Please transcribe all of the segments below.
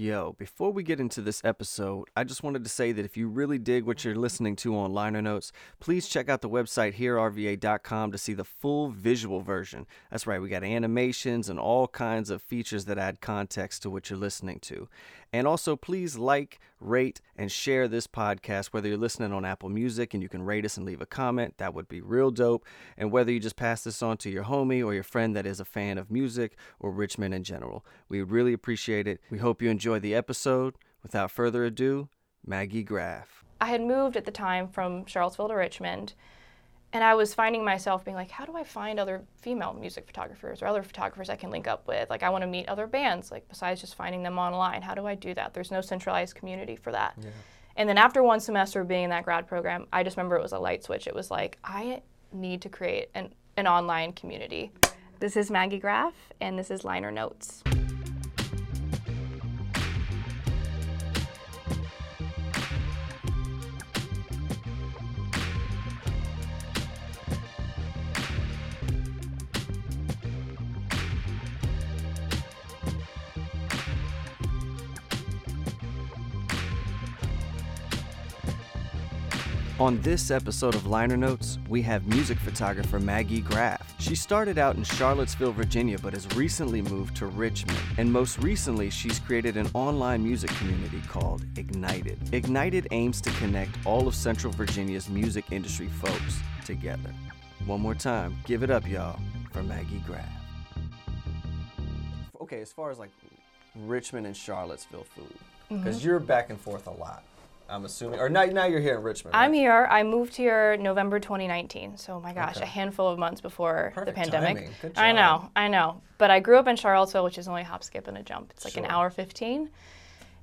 Yo, before we get into this episode, I just wanted to say that if you really dig what you're listening to on liner notes, please check out the website HearRVA.com to see the full visual version. That's right, we got animations and all kinds of features that add context to what you're listening to. And also, please like, rate, and share this podcast, whether you're listening on Apple Music and you can rate us and leave a comment. That would be real dope. And whether you just pass this on to your homie or your friend that is a fan of music or Richmond in general. We really appreciate it. We hope you enjoy the episode. Without further ado, Maggie Graff. I had moved at the time from Charlottesville to Richmond, and I was finding myself being like, how do I find other female music photographers or other photographers I can link up with? Like, I want to meet other bands, like, besides just finding them online. How do I do that? There's no centralized community for that. Yeah. And then after one semester of being in that grad program, I just remember it was a light switch. It was like, I need to create an, an online community. This is Maggie Graff, and this is Liner Notes. On this episode of Liner Notes, we have music photographer Maggie Graff. She started out in Charlottesville, Virginia, but has recently moved to Richmond. And most recently, she's created an online music community called Ignited. Ignited aims to connect all of Central Virginia's music industry folks together. One more time, give it up, y'all, for Maggie Graff. Okay, as far as like Richmond and Charlottesville food, because mm-hmm. you're back and forth a lot. I'm assuming, or now, now you're here in Richmond. Right? I'm here. I moved here November 2019. So, my gosh, okay. a handful of months before Perfect the pandemic. I know, I know. But I grew up in Charlottesville, which is only a hop, skip, and a jump. It's like sure. an hour 15.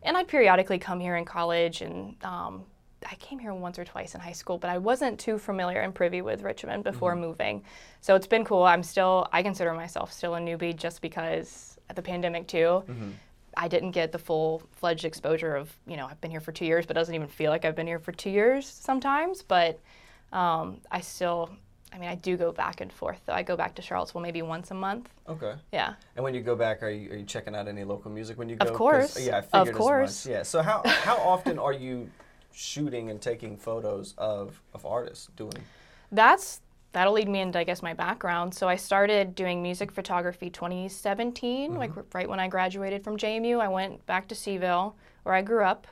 And I'd periodically come here in college, and um, I came here once or twice in high school, but I wasn't too familiar and privy with Richmond before mm-hmm. moving. So it's been cool. I'm still, I consider myself still a newbie just because of the pandemic too. Mm-hmm. I didn't get the full fledged exposure of, you know, I've been here for two years, but doesn't even feel like I've been here for two years sometimes. But um, I still, I mean, I do go back and forth. Though. I go back to Charlottesville maybe once a month. Okay. Yeah. And when you go back, are you, are you checking out any local music when you go? Of course. Yeah, I figured of course. Yeah. So how how often are you shooting and taking photos of of artists doing? That's that'll lead me into, I guess, my background. So I started doing music photography 2017, mm-hmm. like right when I graduated from JMU. I went back to CVille, where I grew up,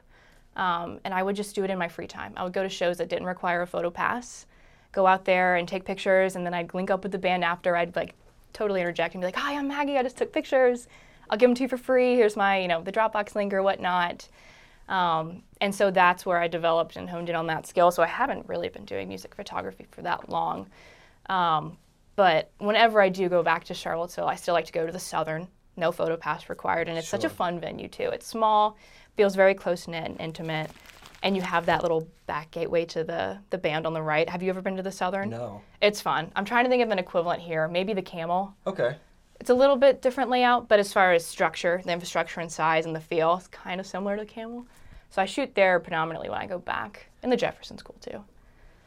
um, and I would just do it in my free time. I would go to shows that didn't require a photo pass, go out there and take pictures, and then I'd link up with the band after. I'd like totally interject and be like, "Hi, I'm Maggie. I just took pictures. I'll give them to you for free. Here's my, you know, the Dropbox link or whatnot." Um, and so that's where I developed and honed in on that skill. So I haven't really been doing music photography for that long. Um, but whenever I do go back to Charlottesville, I still like to go to the Southern, no photo pass required, and it's sure. such a fun venue too. It's small, feels very close knit and intimate, and you have that little back gateway to the the band on the right. Have you ever been to the Southern? No. It's fun. I'm trying to think of an equivalent here. Maybe the Camel. Okay. It's a little bit different layout, but as far as structure, the infrastructure and size and the feel, it's kind of similar to Camel. So I shoot there predominantly when I go back, and the Jefferson's cool too.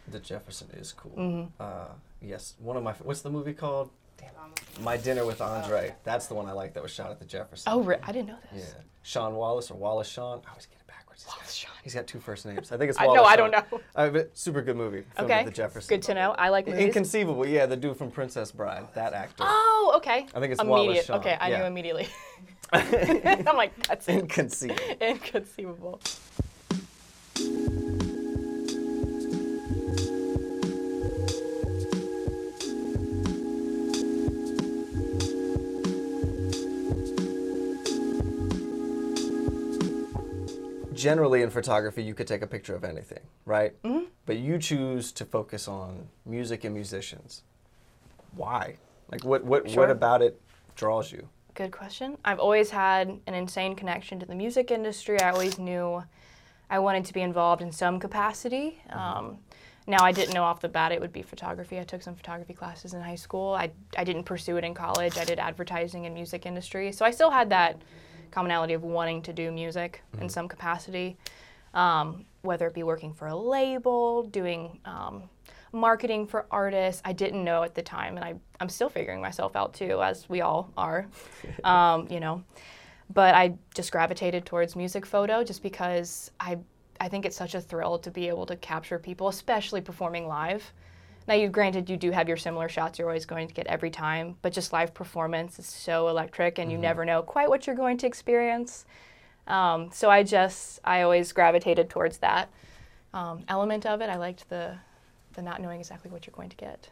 The Jefferson is cool. Mm-hmm. Uh, yes, one of my. What's the movie called? Damn. My Dinner with Andre. That's the one I like that was shot at the Jefferson. Oh, I didn't know this. Yeah. Shawn Wallace or Wallace Shawn. I always get backwards. He's Wallace Shawn. He's got two first names. I think it's Wallace. no, I don't know. Uh, super good movie. Okay. The Jefferson. Good to know. I like movies. Inconceivable. Yeah, the dude from Princess Bride. That actor. Oh, okay. I think it's Immediate. Wallace Shawn. Okay, I yeah. knew immediately. I'm like, that's inconceivable. Inconceivable. Generally in photography, you could take a picture of anything, right? Mm-hmm. But you choose to focus on music and musicians. Why? Like, what, what, sure. what about it draws you? Good question. I've always had an insane connection to the music industry. I always knew I wanted to be involved in some capacity. Mm-hmm. Um, now, I didn't know off the bat it would be photography. I took some photography classes in high school. I, I didn't pursue it in college. I did advertising and music industry. So I still had that commonality of wanting to do music mm-hmm. in some capacity, um, whether it be working for a label, doing um, marketing for artists. I didn't know at the time, and I, I'm still figuring myself out too, as we all are, um, you know. but I just gravitated towards music photo just because I I think it's such a thrill to be able to capture people, especially performing live. Now, you granted you do have your similar shots you're always going to get every time, but just live performance is so electric, and you never know quite what you're going to experience. Um, so I just I always gravitated towards that um, element of it. I liked the the not knowing exactly what you're going to get.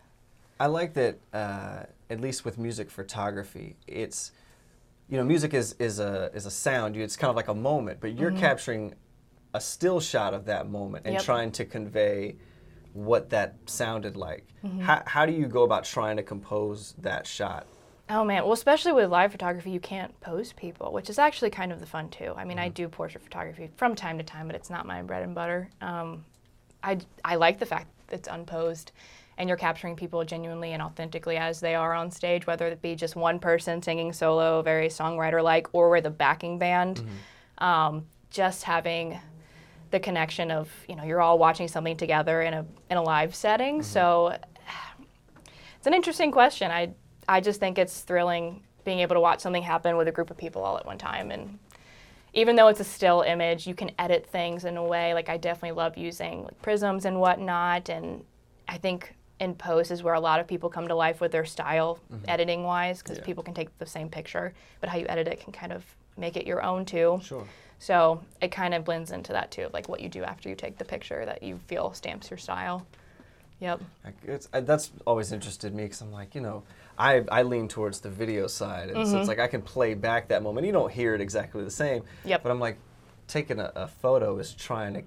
I like that, uh, at least with music photography, it's, you know, music is, is, a, is a sound. You- It's kind of like a moment, but you're capturing a still shot of that moment and Yep. trying to convey what that sounded like. Mm-hmm. How, how do you go about trying to compose that shot? Oh man, well, especially with live photography, you can't pose people, which is actually kind of the fun too. I mean, I do portrait photography from time to time, but it's not my bread and butter. Um, I, I like the fact that it's unposed and you're capturing people genuinely and authentically as they are on stage, whether it be just one person singing solo, very songwriter like, or with a backing band. Um, just having the connection of, you know, you're all watching something together in a, in a live setting. Mm-hmm. So it's an interesting question. I I just think it's thrilling being able to watch something happen with a group of people all at one time and even though it's a still image, you can edit things in a way. Like I definitely love using like, prisms and whatnot, and I think in post is where a lot of people come to life with their style, mm-hmm. editing wise, because Yeah. people can take the same picture, but how you edit it can kind of make it your own too. Sure. So it kind of blends into that too, of like what you do after you take the picture that you feel stamps your style. Yep. It's, I, that's always interested me because I'm like, you know, I, I lean towards the video side, and so it's mm-hmm. like I can play back that moment. You don't hear it exactly the same, Yep. but I'm like, taking a, a photo is trying to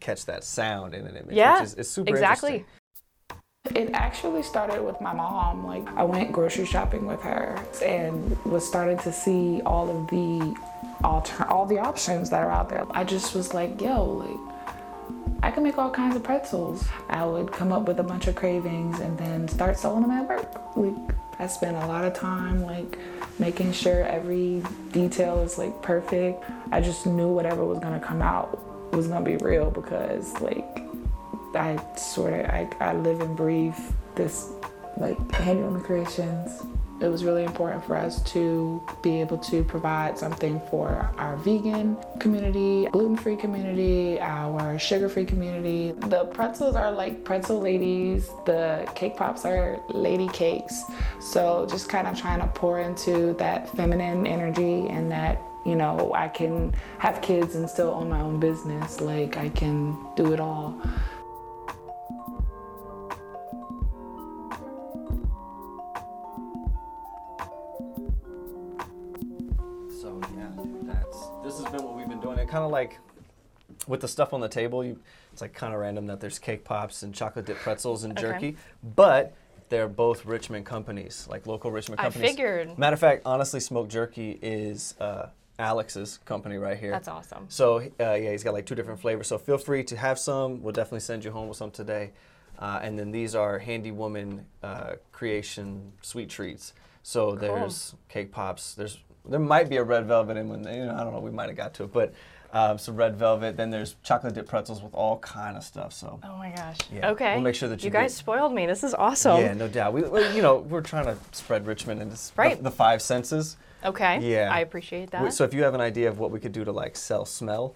catch that sound in an image, Yeah, which is, is super exactly. It actually started with my mom. Like I went grocery shopping with her and was starting to see all of the alter- all the options that are out there. I just was like, yo, like I can make all kinds of pretzels. I would come up with a bunch of cravings and then start selling them at work. Like I spent a lot of time like making sure every detail is like perfect. I just knew whatever was gonna come out was gonna be real because like I sort of I, I live and breathe this like handling creations. It was really important for us to be able to provide something for our vegan community, gluten-free community, our sugar-free community. The pretzels are like pretzel ladies. The cake pops are lady cakes. So just kind of trying to pour into that feminine energy and that you know I can have kids and still own my own business. Like I can do it all. Kind of like with the stuff on the table, you, it's like kind of random that there's cake pops and chocolate dip pretzels and Okay. jerky, but they're both Richmond companies, like local Richmond companies. I figured. Matter of fact, honestly, smoked jerky is uh, Alex's company right here. That's awesome. So uh, yeah, he's got like two different flavors. So feel free to have some. We'll definitely send you home with some today. Uh, and then these are Handy Woman uh, creation sweet treats. So there's cake pops. There's there might be a red velvet in one. You know, I don't know. We might have got to it, but um, some red velvet. Then there's chocolate dip pretzels with all kind of stuff. So Oh my gosh. Yeah, Okay. we'll make sure that you guys get- spoiled me. This is awesome. yeah, no doubt. We, we you know we're trying to spread Richmond into s- the- the, five senses. Okay. Yeah. I appreciate that. So if you have an idea of what we could do to like sell smell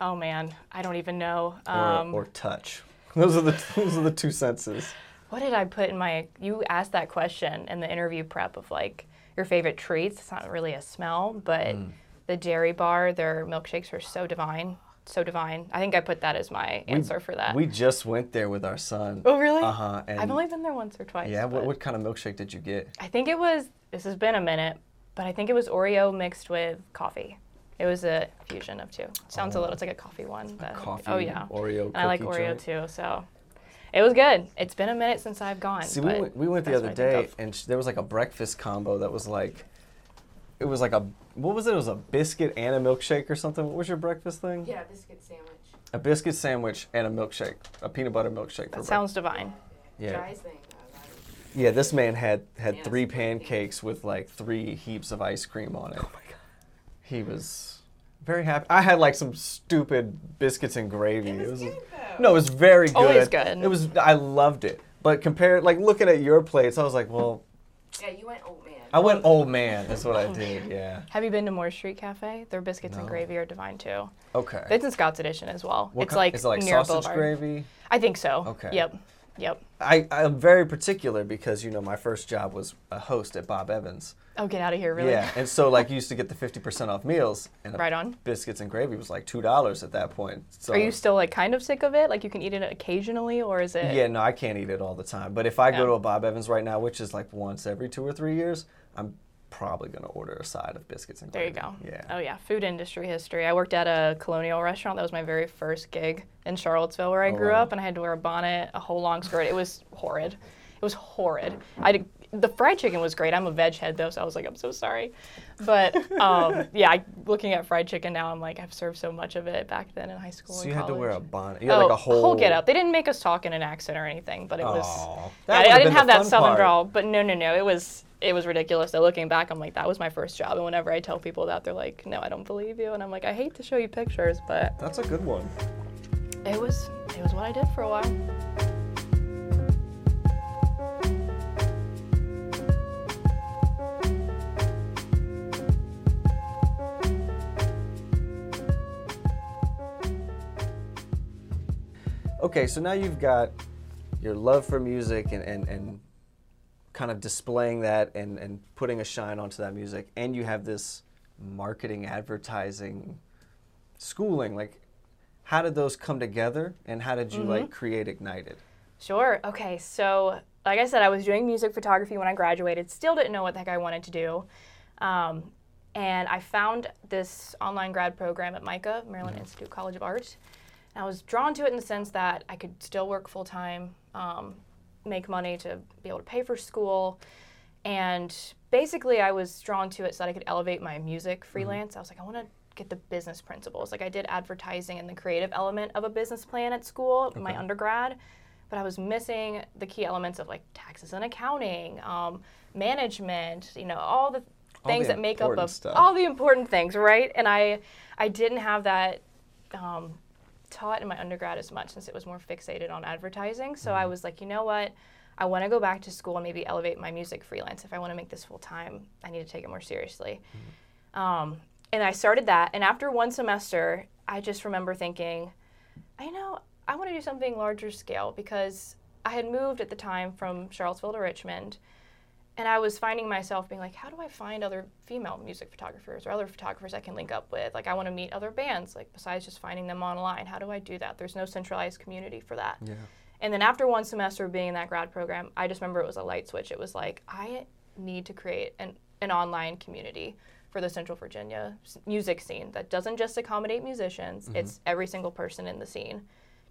oh man, I don't even know. or, Um, or touch, those are the those are the two senses. what did I put in my? You asked that question in the interview prep of like your favorite treats. It's not really a smell, but Mm. The Dairy Bar, their milkshakes are so divine, so divine. I think I put that as my answer for that. We just went there with our son. oh really? Uh huh. And I've only been there once or twice. yeah. What, what kind of milkshake did you get? I think it was. This has been a minute, but I think it was Oreo mixed with coffee. It was a fusion of two. Sounds a little. It's like a coffee one. but- coffee Oh yeah. Oreo And I like Oreo joint? too. So it was good. It's been a minute since I've gone. See, we went, we went the other what I think day, and sh- there was like a breakfast combo that was like, it was like a what was it? It was a biscuit and a milkshake or something. What was your breakfast thing? Yeah, a biscuit sandwich. A biscuit sandwich and a milkshake, a peanut butter milkshake for That sounds divine. breakfast. Dry Yeah. thing. I like it. Yeah, this man had had Yeah, three it's pretty good. pancakes with like three heaps of ice cream on it. Oh my god. He was very happy. I had like some stupid biscuits and gravy. It was was good. No, it was very good. Always good. It was I loved it. But compared like looking at your plates, I was like, well, Yeah, you went oat man. I went old man. That's what I did. Yeah. Have you been to Moore Street Cafe? Their biscuits and gravy are divine too. Okay. It's in Scott's Addition as well. What it's like is it like near sausage Boulevard. gravy? I think so. Okay. Yep. Yep. I, I'm very particular because you know my first job was a host at Bob Evans. Oh, get out of here, really? Yeah, and so like you used to get the 50% off meals, and Right on. biscuits and gravy was like two dollars at that point. So Are you still like kind of sick of it? Like you can eat it occasionally, or is it? Yeah, no, I can't eat it all the time. But if I Yeah. go to a Bob Evans right now, which is like once every two or three years, I'm probably gonna order a side of biscuits and gravy. There you go. Yeah. Oh yeah, food industry history. I worked at a colonial restaurant. That was my very first gig in Charlottesville, where I Oh, grew wow. up, and I had to wear a bonnet, a whole long skirt. It was horrid. It was horrid. I did, the fried chicken was great. I'm a veg head though, so I was like, I'm so sorry. But um, yeah, I, looking at fried chicken now, I'm like, I've served so much of it back then in high school. So you had to wear a bonnet. You had oh, like a whole, get up. They didn't make us talk in an accent or anything, but it was. That I, I didn't have that southern part. drawl, but no, no, no. It was it was ridiculous. So looking back, I'm like, that was my first job. And whenever I tell people that, they're like, no, I don't believe you. And I'm like, I hate to show you pictures, but That's a good one. it was it was what I did for a while. Okay, so now you've got your love for music and, and, and kind of displaying that and, and putting a shine onto that music, and you have this marketing, advertising, schooling. Like, how did those come together, and how did you like create Ignited? Sure. Okay. So, like I said, I was doing music photography when I graduated. Still didn't know what the heck I wanted to do. Um, and I found this online grad program at MICA, Maryland Institute College of Art. And I was drawn to it in the sense that I could still work full time, um, make money to be able to pay for school. And basically, I was drawn to it so that I could elevate my music freelance. I was like, I want to get the business principles. Like, I did advertising and the creative element of a business plan at school, my undergrad, but I was missing the key elements of like taxes and accounting, um, management, you know, all the All things the that make up of all the important things, right? And I, I didn't have that um, taught in my undergrad as much since it was more fixated on advertising. So I was like, you know what? I want to go back to school and maybe elevate my music freelance. If I want to make this full time, I need to take it more seriously. Um, and I started that. And after one semester, I just remember thinking, I know I want to do something larger scale because I had moved at the time from Charlottesville to Richmond. And I was finding myself being like, how do I find other female music photographers or other photographers I can link up with? Like, I want to meet other bands, like, besides just finding them online. How do I do that? There's no centralized community for that. Yeah. And then after one semester of being in that grad program, I just remember it was a light switch. It was like, I need to create an, an online community for the Central Virginia music scene that doesn't just accommodate musicians, mm-hmm. it's every single person in the scene.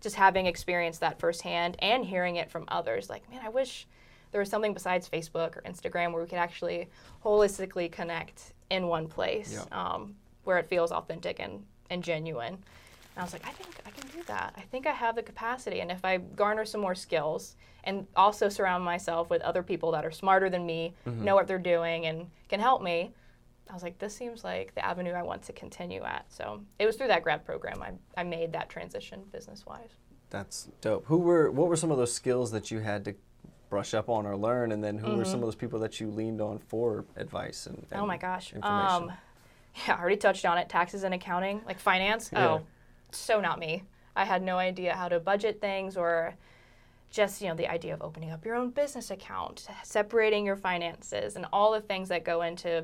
Just having experienced that firsthand and hearing it from others, like, man, I wish there was something besides Facebook or Instagram where we could actually holistically connect in one place Yeah. um, where it feels authentic and, and genuine. And I was like, I think I can do that. I think I have the capacity. And if I garner some more skills and also surround myself with other people that are smarter than me, know what they're doing, and can help me, I was like, this seems like the avenue I want to continue at. So it was through that grad program I, I made that transition business wise. That's dope. Who were what were some of those skills that you had to brush up on or learn, and then who were some of those people that you leaned on for advice and, Mm-hmm. Oh my gosh. information? Um, yeah, I already touched on it. Taxes and accounting, like finance. Yeah. Oh, so not me. I had no idea how to budget things or just, you know, the idea of opening up your own business account, separating your finances, and all the things that go into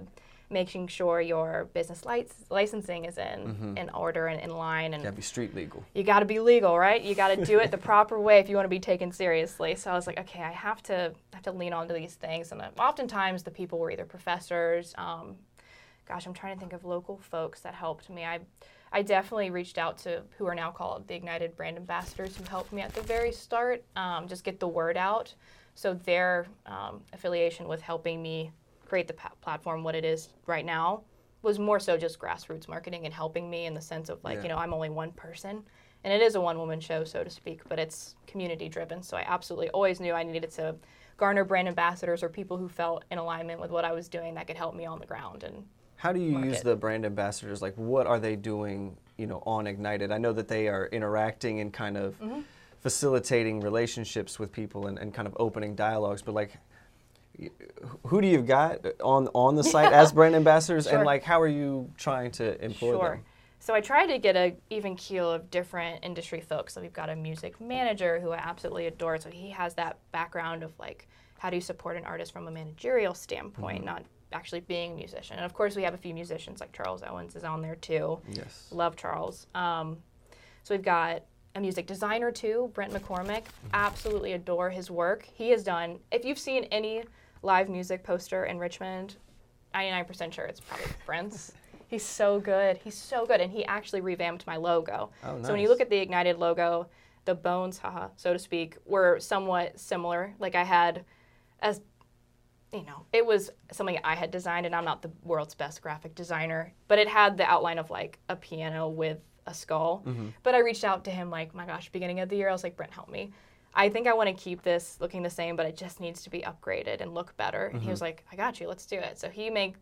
making sure your business lic- licensing is in in order and in line and Gotta be street legal. you got to be legal, right? You got to do it the proper way if you want to be taken seriously. So I was like, okay, I have to have to lean onto these things, and uh, oftentimes the people were either professors. Um, gosh, I'm trying to think of local folks that helped me. I I definitely reached out to who are now called the Ignited Brand Ambassadors, who helped me at the very start, um, just get the word out. So their um, affiliation with helping me create the platform what it is right now was more so just grassroots marketing and helping me in the sense of like Yeah. you know I'm only one person and it is a one woman show so to speak but it's community driven so I absolutely always knew I needed to garner brand ambassadors or people who felt in alignment with what I was doing that could help me on the ground and How do you use the brand ambassadors? Like, what are they doing? You know, on Ignited. I know that they are interacting and kind of Mm-hmm. facilitating relationships with people and, and kind of opening dialogues. But like, who do you got on on the site as brand ambassadors, and like how are you trying to employ them? Sure. them? So I try to get a even keel of different industry folks. So we've got a music manager who I absolutely adore. So he has that background of like how do you support an artist from a managerial standpoint, Mm-hmm. not actually being a musician. And of course we have a few musicians like Charles Owens is on there too. Yes. Love Charles. Um, so we've got a music designer too, Brent McCormick. Absolutely adore his work. He has done. If you've seen any live music poster in Richmond, 99% sure it's probably Brent's. He's so good. He's so good, and he actually revamped my logo. Oh, So when you look at the Ignited logo, the bones, haha, so to speak, were somewhat similar. Like I had, as you know, it was something I had designed, and I'm not the world's best graphic designer, but it had the outline of like a piano with a skull. Mm-hmm. But I reached out to him, like, my gosh, beginning of the year, I was like, Brent, help me. I think I want to keep this looking the same, but it just needs to be upgraded and look better. And he was mm-hmm. like, I got you, let's do it. So he made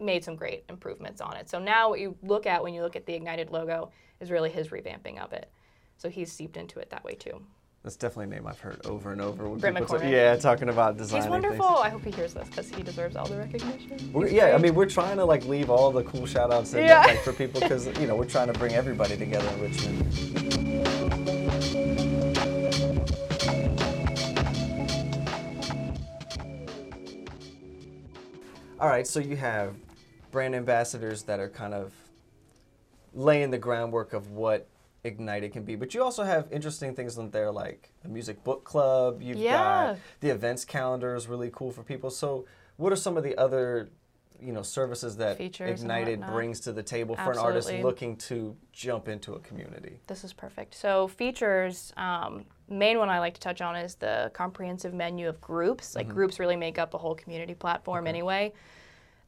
made some great improvements on it. So now what you look at when you look at the Ignited logo is really his revamping of it. So he's seeped into it that way too. That's definitely a name I've heard over and over. When people talk- yeah, talking about design. He's wonderful. I hope he hears this because he deserves all the recognition. We're, yeah, I mean, we're trying to like leave all the cool shout outs in Yeah. like, for people because you know we're trying to bring everybody together in Richmond. All right, so you have brand ambassadors that are kind of laying the groundwork of what Ignited can be, but you also have interesting things in there like a music book club. You've Yeah. got the events calendar is really cool for people. So, what are some of the other, you know, services that Features Ignited brings to the table for an artist looking to jump into a community? This is perfect. So features, um, main one I like to touch on is the comprehensive menu of groups. Like groups really make up a whole community platform anyway.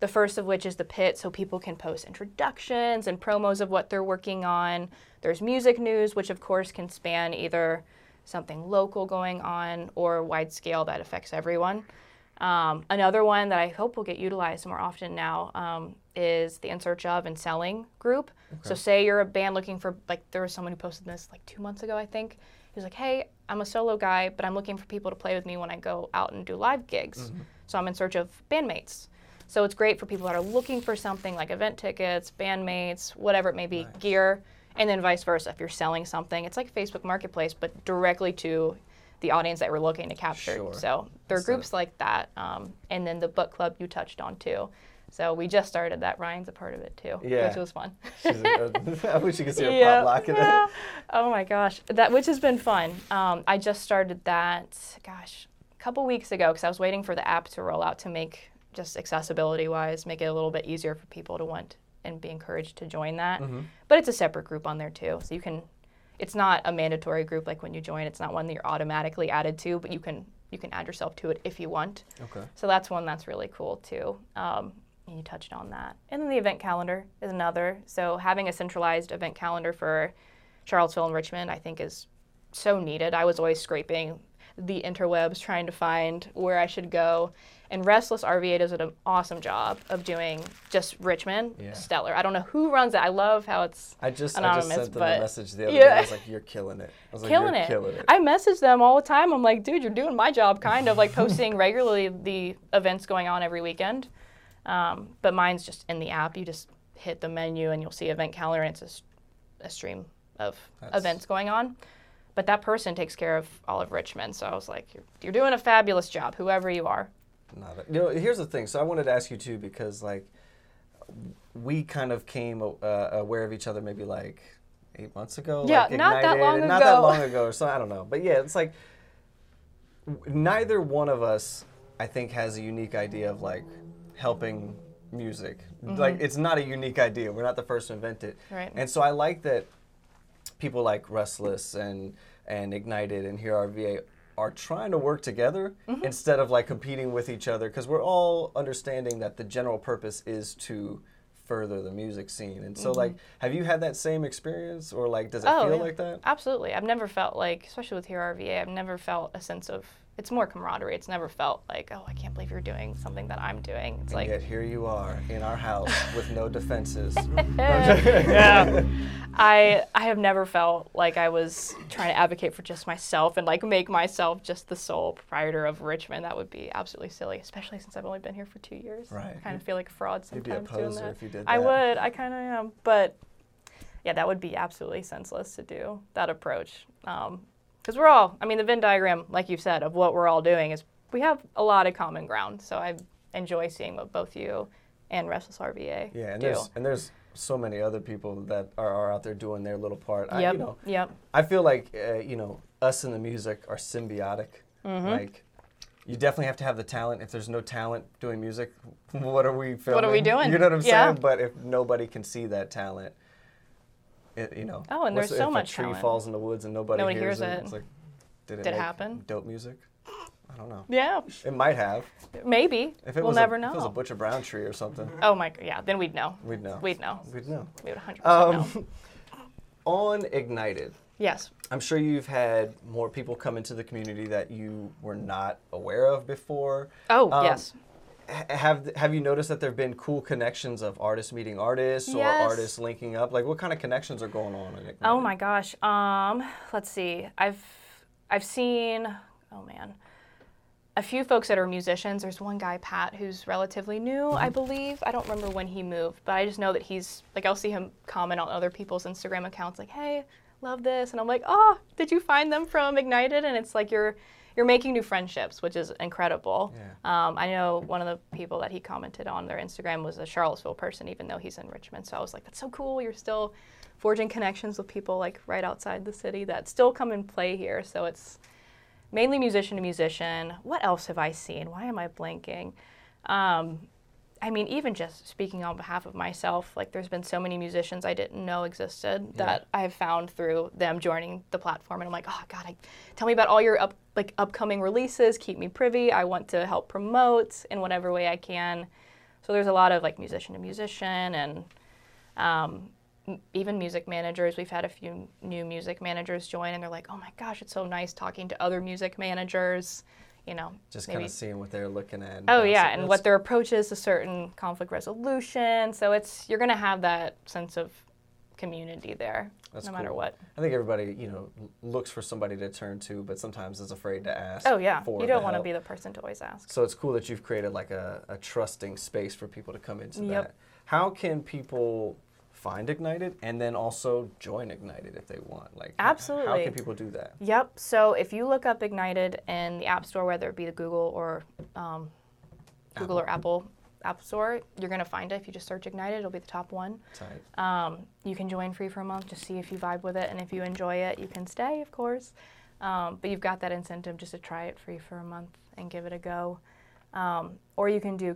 The first of which is the pit, so people can post introductions and promos of what they're working on. There's music news, which of course can span either something local going on or wide scale that affects everyone. Um, another one that I hope will get utilized more often now um, is the In Search of and Selling group. So, say you're a band looking for, like, there was someone who posted this like two months ago, I think. He was like, hey, I'm a solo guy, but I'm looking for people to play with me when I go out and do live gigs. So, I'm in search of bandmates. So, it's great for people that are looking for something like event tickets, bandmates, whatever it may be, gear, and then vice versa. If you're selling something, it's like Facebook Marketplace, but directly to the audience that we're looking to capture. Sure. So there are Instead of- groups like that, um, and then the book club you touched on too. So we just started that. Ryan's a part of it too, Yeah. which was fun. She's a- I wish you could see her Yeah, pop locking yeah. it. Oh my gosh, that which has been fun. Um, I just started that, gosh, a couple weeks ago because I was waiting for the app to roll out to make just accessibility wise, make it a little bit easier for people to want and be encouraged to join that. Mm-hmm. But it's a separate group on there too, so you can. It's not a mandatory group like when you join. It's not one that you're automatically added to, but you can you can add yourself to it if you want. Okay. So that's one that's really cool too. Um, you touched on that. And then the event calendar is another. So having a centralized event calendar for Charlottesville and Richmond, I think, is so needed. I was always scraping the interwebs trying to find where I should go. And Restless RVA does an awesome job of doing just Richmond, Yeah. stellar. I don't know who runs it. I love how it's I just, I anonymous, just sent them a message the other Yeah. day. I was like, "You're killing it." I was like, killing "You're it. killing it." I message them all the time. I'm like, dude, you're doing my job, kind of like posting regularly the events going on every weekend. Um, but mine's just in the app. You just hit the menu and you'll see event calendar, and it's a stream of That's- events going on. But that person takes care of all of Richmond. So I was like, you're, you're doing a fabulous job, whoever you are. Not a- you know, here's the thing. So I wanted to ask you too because like we kind of came uh, aware of each other maybe like eight months ago. Yeah, like, not that long Not that ago. long ago, or so I don't know. But yeah, it's like neither one of us, I think, has a unique idea of like helping music. Like it's not a unique idea. We're not the first to invent it. Right. And so I like that people like Restless and and Ignited and HearRVA are trying to work together Mm-hmm. instead of like competing with each other because we're all understanding that the general purpose is to further the music scene. And so like have you had that same experience or like does it Mm-hmm. Oh, feel yeah. like that? Absolutely. I've never felt like, especially with HearRVA, I've never felt a sense of, it's more camaraderie. It's never felt like, oh, I can't believe you're doing something that I'm doing. It's like, Yet here you are in our house with no defenses. yeah. I I have never felt like I was trying to advocate for just myself and like make myself just the sole proprietor of Richmond. That would be absolutely silly, especially since I've only been here for two years. Right. I kind of feel like a fraud sometimes You'd be a sometimes doing poser that. if you did I would. I kind of am, but yeah, that would be absolutely senseless to do that approach. Um, Because we're all, I mean, the Venn diagram, like you said, of what we're all doing is we have a lot of common ground. So I enjoy seeing what both you and Restless RVA Yeah, and do. there's and there's so many other people that are, are out there doing their little part. I, yep. you know, Yep. I feel like uh, you know us and the music are symbiotic. Mm-hmm. Like you definitely have to have the talent. If there's no talent doing music, what are we filming? are we doing? You know what I'm Yeah. saying? But if nobody can see that talent, it, you know. Oh, and there's the- so if much a tree talent. falls in the woods and nobody, Nobody hears, hears it, it. it's like, did it, Did it happen? Dope music. I don't know. Yeah, It might have. maybe. If it we'll was never a, know. If it was a Butcher Brown tree or something, oh my, yeah, then we'd know. we'd know. We'd know. We'd know. We would 100% know. Um, on Ignited, Yes. I'm sure you've had more people come into the community that you were not aware of before. Oh, Um, yes. Have Have you noticed that there have been cool connections of artists meeting artists or artists linking up? Like, what kind of connections are going on in? Oh my gosh. Um, let's see. I've I've seen. Oh man. A few folks that are musicians. There's one guy, Pat, who's relatively new, I believe. I don't remember when he moved, but I just know that he's like I'll see him comment on other people's Instagram accounts, like, "Hey, love this," and I'm like, "Oh, did you find them from Ignited?" And it's like you're you're making new friendships, which is incredible. Um, I know one of the people that he commented on their Instagram was a Charlottesville person, even though he's in Richmond. So I was like, "That's so cool! You're still forging connections with people like right outside the city that still come and play here." So it's mainly musician to musician. What else have I seen? Why am I blanking? Um, I mean, even just speaking on behalf of myself, like there's been so many musicians I didn't know existed that I have found through them joining the platform, and I'm like, oh God, I, tell me about all your up like upcoming releases. Keep me privy. I want to help promote in whatever way I can. So there's a lot of like musician to musician and um, m- even music managers. We've had a few new music managers join, and they're like, "Oh my gosh, it's so nice talking to other music managers." You know, Just kind of seeing what they're looking at. and Oh yeah, and what their approach is to certain conflict resolution. So it's you're gonna have that sense of community there, That's no matter cool. what. I think everybody, you know, looks for somebody to turn to, but sometimes is afraid to ask. Oh yeah, you don't want to be the person to always ask. So it's cool that you've created like a, a trusting space for people to come into Yep. that. How can people find Ignited and then also join Ignited if they want? Like, absolutely. How can people do that? Yep. So if you look up Ignited in the App Store, whether it be the Google or um, Google or Apple App Store, you're gonna find it. If you just search Ignited, it'll be the top one. Tight. Um, you can join free for a month, just see if you vibe with it, and if you enjoy it, you can stay, of course. Um, but you've got that incentive just to try it free for a month and give it a go. Um, or you can do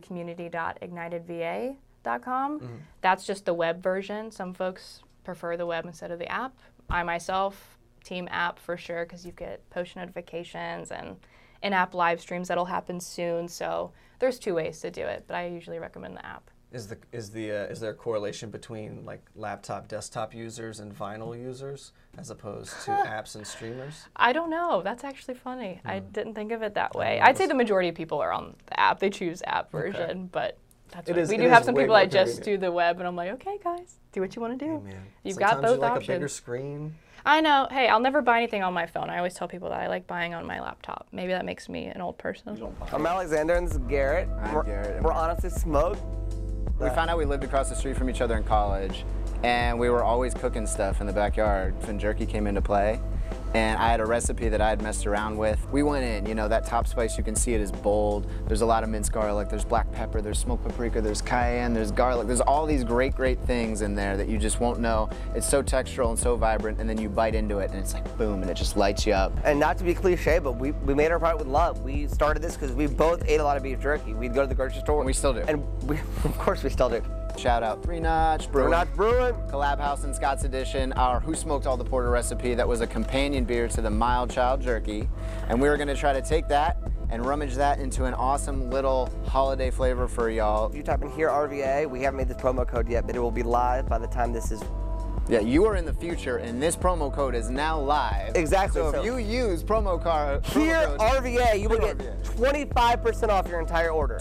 community.ignitedva.com. That's just the web version. Some folks prefer the web instead of the app. I myself, team app for sure, because you get push notifications and in-app live streams that'll happen soon. So there's two ways to do it, but I usually recommend the app. Is the is the uh, is there a correlation between like laptop desktop users and vinyl users as opposed to apps and streamers? I don't know. That's actually funny. I didn't think of it that way. Hmm. I'd say the majority of people are on the app. They choose app version, but that's It what- is- we do is have some people more that just do the web, and I'm like, okay, guys, do what you want to do. Man, You've got sometimes both you like options. a bigger screen. I know. Hey, I'll never buy anything on my phone. I always tell people that I like buying on my laptop. Maybe that makes me an old person. I'm Alexander and this is Garrett. Hi, we're, Garrett. We're honestly smoked. We found out we lived across the street from each other in college, and we were always cooking stuff in the backyard. When jerky came into play, and I had a recipe that I had messed around with. We went in, you know, that top spice, you can see it is bold. There's a lot of minced garlic, there's black pepper, there's smoked paprika, there's cayenne, there's garlic. There's all these great, great things in there that you just won't know. It's so textural and so vibrant, and then you bite into it, and it's like boom, and it just lights you up. And not to be cliche, but we, we made our product with love. We started this because we both ate a lot of beef jerky. We'd go to the grocery store. And we still do. And we, of course we still do. Shout out Three Notch'd We're Brewing. not brewing. Collab House and Scott's Addition, our Who Smoked All the Porter recipe that was a companion beer to the Mild Child Jerky. And we were gonna try to take that and rummage that into an awesome little holiday flavor for y'all. If you type in HearRVA, we haven't made this promo code yet, but it will be live by the time this is. Yeah, you are in the future and this promo code is now live. Exactly, So, so- if you use promo card promo Here code- RVA, you will get 25% off your entire order.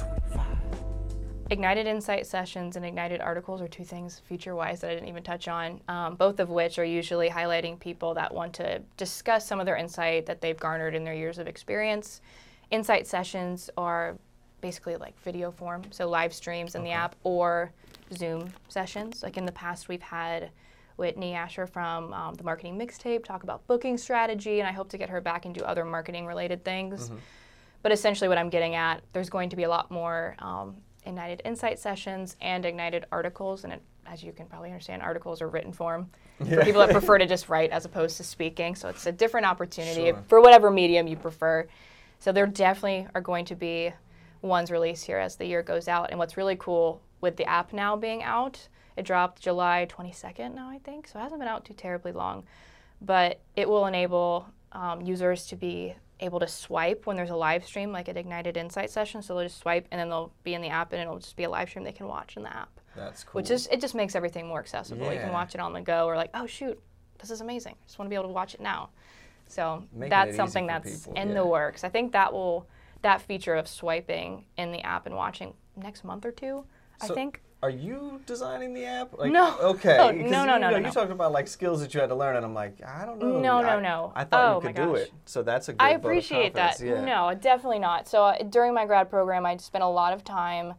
Ignited Insight sessions and Ignited articles are two things feature wise that I didn't even touch on, um, both of which are usually highlighting people that want to discuss some of their insight that they've garnered in their years of experience. Insight sessions are basically like video form, so live streams in the app or Zoom sessions. Like in the past, we've had Whitney Asher from um, the Marketing Mixtape talk about booking strategy, and I hope to get her back and do other marketing related things. But essentially, what I'm getting at, there's going to be a lot more um, Ignited Insight sessions and Ignited articles. And it, as you can probably understand, articles are written form for people that prefer to just write as opposed to speaking. So it's a different opportunity Sure. for whatever medium you prefer. So there definitely are going to be ones released here as the year goes out. And what's really cool with the app now being out, it dropped July 22nd now, I think. So it hasn't been out too terribly long. But it will enable um, users to be able to swipe when there's a live stream, like an Ignited Insight session. So they'll just swipe and then they'll be in the app and it'll just be a live stream they can watch in the app. That's cool. Which is, it just makes everything more accessible. Yeah. You can watch it on the go or like, oh shoot, this is amazing. I just want to be able to watch it now. So Making that's something that's people, in yeah. the works. I think that will, that feature of swiping in the app and watching next month or two, I think. Are you designing the app? Like, No. Okay. Oh, 'cause no, no, you no, no, You talked about like skills that you had to learn, and I'm like, I don't know. No, no, I, no. I thought Oh, you could do it. So that's a good I appreciate that. Yeah. No, definitely not. So uh, during my grad program, I spent a lot of time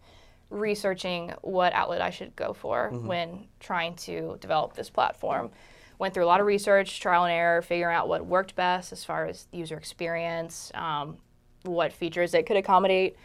researching what outlet I should go for Mm-hmm. when trying to develop this platform. Went through a lot of research, trial and error, figuring out what worked best as far as user experience, um, what features it could accommodate.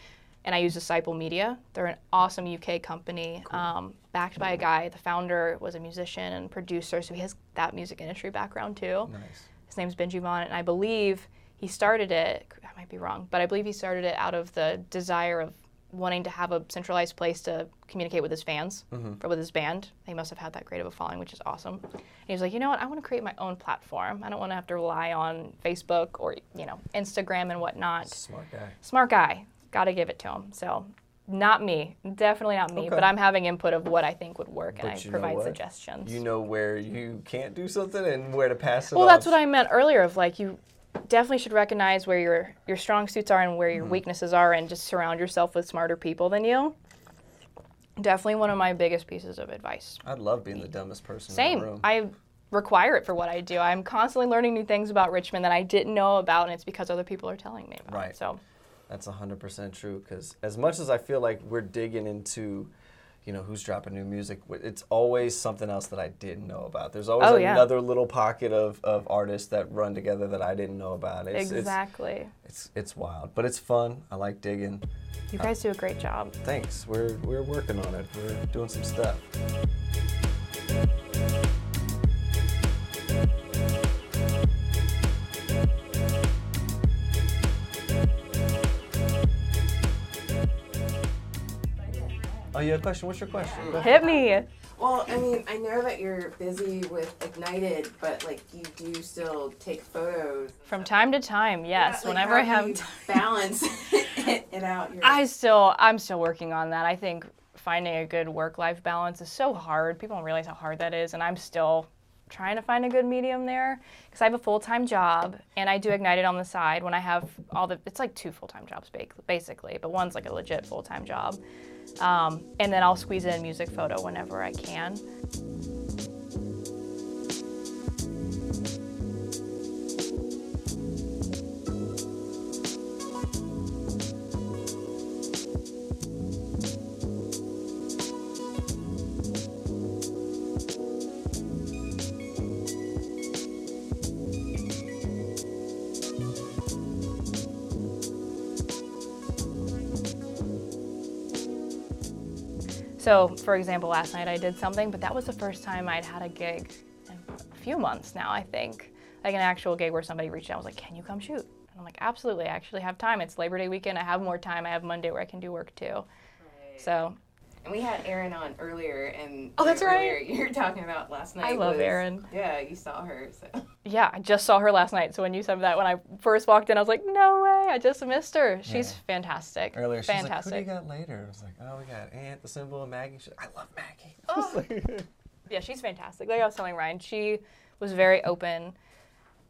And I used Disciple Media. They're an awesome UK company, um, backed by a guy. The founder was a musician and producer, so he has that music industry background too. Nice. His name's Benji Vaughan, and I believe he started it. I might be wrong, but I believe he started it out of the desire of wanting to have a centralized place to communicate with his fans or with his band. He must have had that great of a following, which is awesome. And he was like, you know what? I want to create my own platform. I don't want to have to rely on Facebook or you know Instagram and whatnot. Smart guy. Smart guy. Got to give it to him. So. Not me, definitely not me, Okay. but I'm having input of what I think would work, and I provide suggestions. You know where you can't do something and where to pass it on. Well, off. that's what I meant earlier. Of like, you definitely should recognize where your your strong suits are and where Mm-hmm. your weaknesses are, and just surround yourself with smarter people than you. Definitely one of my biggest pieces of advice. I'd love being the dumbest person in the Same. room. I require it for what I do. I'm constantly learning new things about Richmond that I didn't know about, and it's because other people are telling me about. Right. It. So That's 100% true because as much as I feel like we're digging into, you know, who's dropping new music, it's always something else that I didn't know about. There's always Oh, yeah. another little pocket of, of artists that run together that I didn't know about. It's, exactly. It's, it's, it's wild, but it's fun. I like digging. You guys do a great job. Thanks. We're, we're working on it. We're doing some stuff. Oh, you have a question? What's your question? Go. Hit me. Well, I mean, I know that you're busy with Ignited, but like you do still take photos. From time to time, yes. Like, Whenever I have do you balance it, it out. Your, I still, I'm still working on that. I think finding a good work-life balance is so hard. People don't realize how hard that is, and I'm still trying to find a good medium there because I have a full-time job and I do Ignited on the side when I have all the. It's like two full-time jobs, basically, but one's like a legit full-time job, um, and then I'll squeeze in music photo whenever I can. So, for example, last night I did something, but that was the first time I'd had a gig in a few months now, I think. Like an actual gig where somebody reached out and was like, Can you come shoot? And I'm like, Absolutely, I actually have time. It's Labor Day weekend. I have more time. I have Monday where I can do work too. So, and we had Erin on earlier, and Oh, that's earlier right. You were talking about last night. I love was- Erin. Yeah, you saw her. So yeah, I just saw her last night. So when you said that, when I first walked in, I was like, No way, I just missed her. She's fantastic. Earlier, she's like, who do fantastic. you got later? I was like, oh, we got Aunt, the symbol, and Maggie. She's like, I love Maggie. Oh. like, yeah, she's fantastic. Like I was telling Ryan, she was very open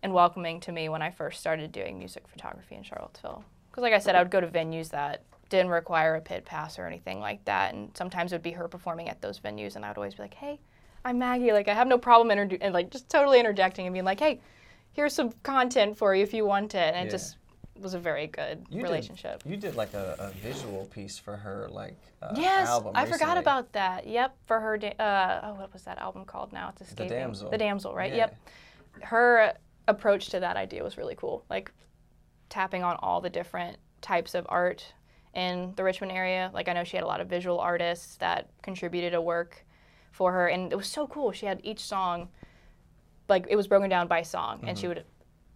and welcoming to me when I first started doing music photography in Charlottesville. Because, like I said, I would go to venues that didn't require a pit pass or anything like that. And sometimes it would be her performing at those venues, and I would always be like, "Hey, I'm Maggie. Like, I have no problem introdu- and like just totally interjecting and being like, "Hey, here's some content for you if you want it." And it just was a very good You relationship. Did, you did like a, a visual piece for her, like uh, Yes, album. I forgot about that. Yep, for her. Da- uh, oh, what was that album called? Now it's escaping. The Damsel. The Damsel, right? Yeah. Yep. Her approach to that idea was really cool. Like tapping on all the different types of art in the Richmond area. Like I know she had a lot of visual artists that contributed a work for her, and it was so cool. She had each song, like it was broken down by song, and she mm-hmm. would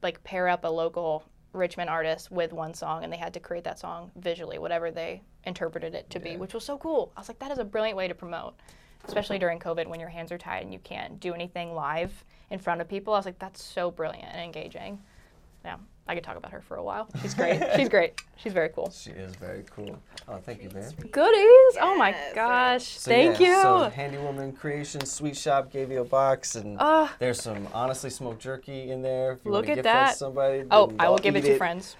like pair up a local Richmond artist with one song, and they had to create that song visually, whatever they interpreted it to be, which was so cool. I was like, that is a brilliant way to promote, especially during COVID when your hands are tied and you can't do anything live in front of people. I was like, that's so brilliant and engaging. Yeah, I could talk about her for a while. She's great. She's great. She's very cool. She is very cool. Oh, thank you, man. Goodies! Oh my gosh! So, Thank yeah, you. So Handy Woman Creations Sweet Shop gave you a box, and Ah. there's some honestly smoked jerky in there. If you Look want to at gift that that. to somebody, oh, I will give it eat to friends.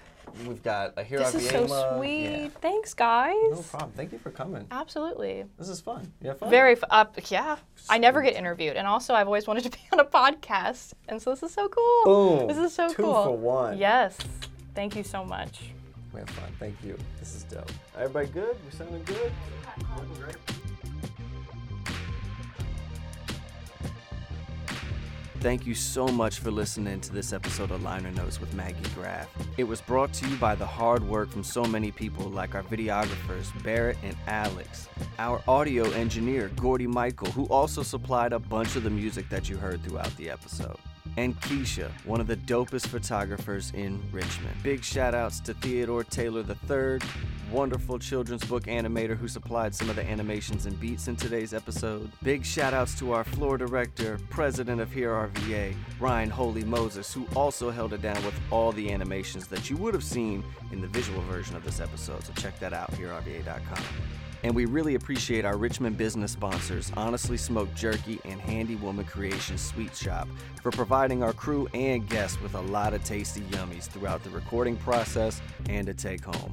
We've got a Hero This is so mug. sweet. Yeah. Thanks, guys. No problem. Thank you for coming. Absolutely. This is fun. You have fun. Very, f- uh, yeah. I never get interviewed, and also I've always wanted to be on a podcast, and so this is so cool. Boom. This is so Two cool. for one. Yes. Thank you so much. We have fun. Thank you. This is dope. Everybody good? We're sounding good? Thank you so much for listening to this episode of Liner Notes with Maggie Graff. It was brought to you by the hard work from so many people like our videographers, Barrett and Alex, our audio engineer, Gordy Michael, who also supplied a bunch of the music that you heard throughout the episode, and Keisha, one of the dopest photographers in Richmond. Big shout outs to Theodore Taylor III, wonderful children's book animator who supplied some of the animations and beats in today's episode. Big shout outs to our floor director, president of HearRVA, Ryan Holy Moses, who also held it down with all the animations that you would have seen in the visual version of this episode. So check that out, HearRVA.com. And we really appreciate our Richmond business sponsors, Honestly Smoked Jerky and Handy Woman Creations Sweet Shop, for providing our crew and guests with a lot of tasty yummies throughout the recording process and to take home.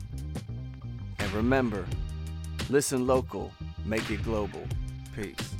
And remember, listen local, make it global. Peace.